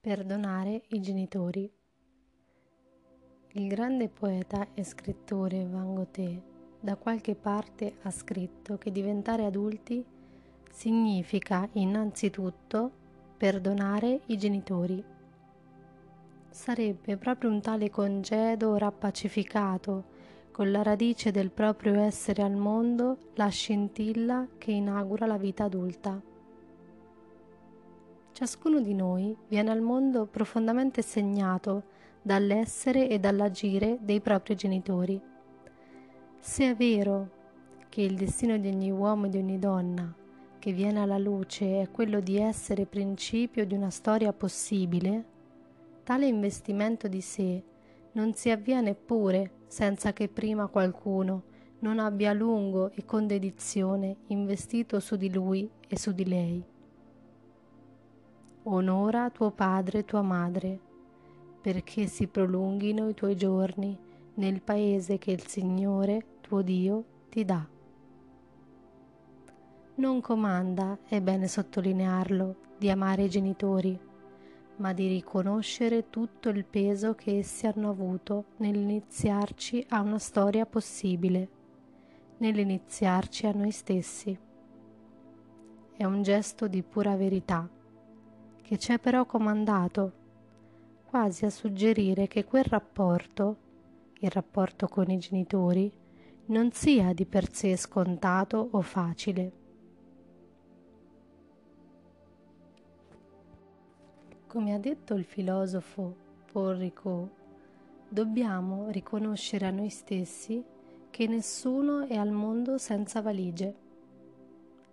Perdonare i genitori. Il grande poeta e scrittore Van Gogh da qualche parte ha scritto che diventare adulti significa innanzitutto perdonare i genitori. Sarebbe proprio un tale congedo rappacificato con la radice del proprio essere al mondo la scintilla che inaugura la vita adulta. Ciascuno di noi viene al mondo profondamente segnato dall'essere e dall'agire dei propri genitori. Se è vero che il destino di ogni uomo e di ogni donna che viene alla luce è quello di essere principio di una storia possibile, tale investimento di sé non si avvia neppure senza che prima qualcuno non abbia a lungo e con dedizione investito su di lui e su di lei onora tuo padre e tua madre, perché si prolunghino i tuoi giorni nel paese che il Signore tuo Dio ti dà. Non comanda, è bene sottolinearlo, di amare i genitori, ma di riconoscere tutto il peso che essi hanno avuto nell'iniziarci a una storia possibile, nell'iniziarci a noi stessi. È un gesto di pura verità che ci è però comandato, quasi a suggerire che quel rapporto, il rapporto con i genitori, non sia di per sé scontato o facile. Come ha detto il filosofo Paul Ricoeur, dobbiamo riconoscere a noi stessi che nessuno è al mondo senza valigie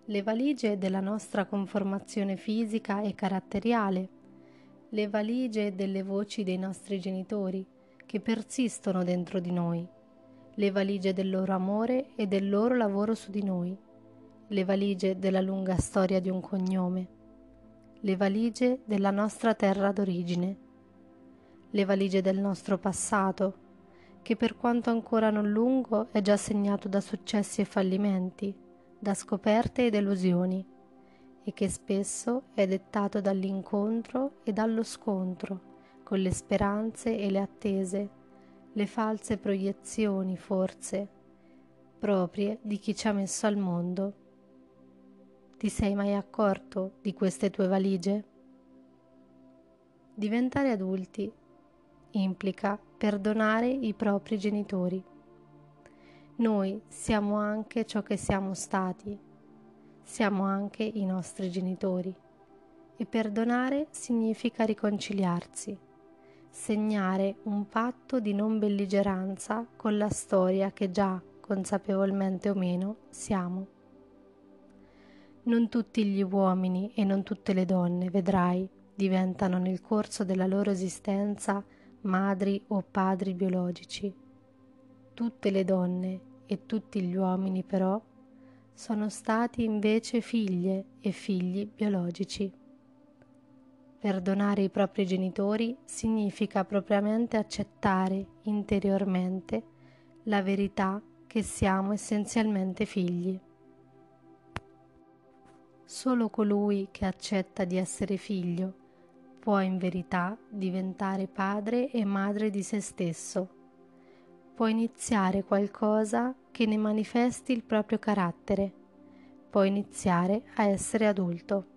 le valigie della nostra conformazione fisica e caratteriale, le valigie delle voci dei nostri genitori che persistono dentro di noi, le valigie del loro amore e del loro lavoro su di noi, le valigie della lunga storia di un cognome, le valigie della nostra terra d'origine, le valigie del nostro passato, che per quanto ancora non lungo è già segnato da successi e fallimenti, da scoperte ed illusioni e che spesso è dettato dall'incontro e dallo scontro con le speranze e le attese, le false proiezioni forse, proprie di chi ci ha messo al mondo. Ti sei mai accorto di queste tue valigie? Diventare adulti implica perdonare i propri genitori noi siamo anche ciò che siamo stati, siamo anche i nostri genitori. E perdonare significa riconciliarsi, segnare un patto di non belligeranza con la storia che già, consapevolmente o meno, siamo. Non tutti gli uomini e non tutte le donne, vedrai, diventano nel corso della loro esistenza madri o padri biologici. Tutte le donne e tutti gli uomini però sono stati invece figlie e figli biologici. Perdonare i propri genitori significa propriamente accettare interiormente la verità che siamo essenzialmente figli. Solo colui che accetta di essere figlio può in verità diventare padre e madre di se stesso può iniziare qualcosa che ne manifesti il proprio carattere, può iniziare a essere adulto.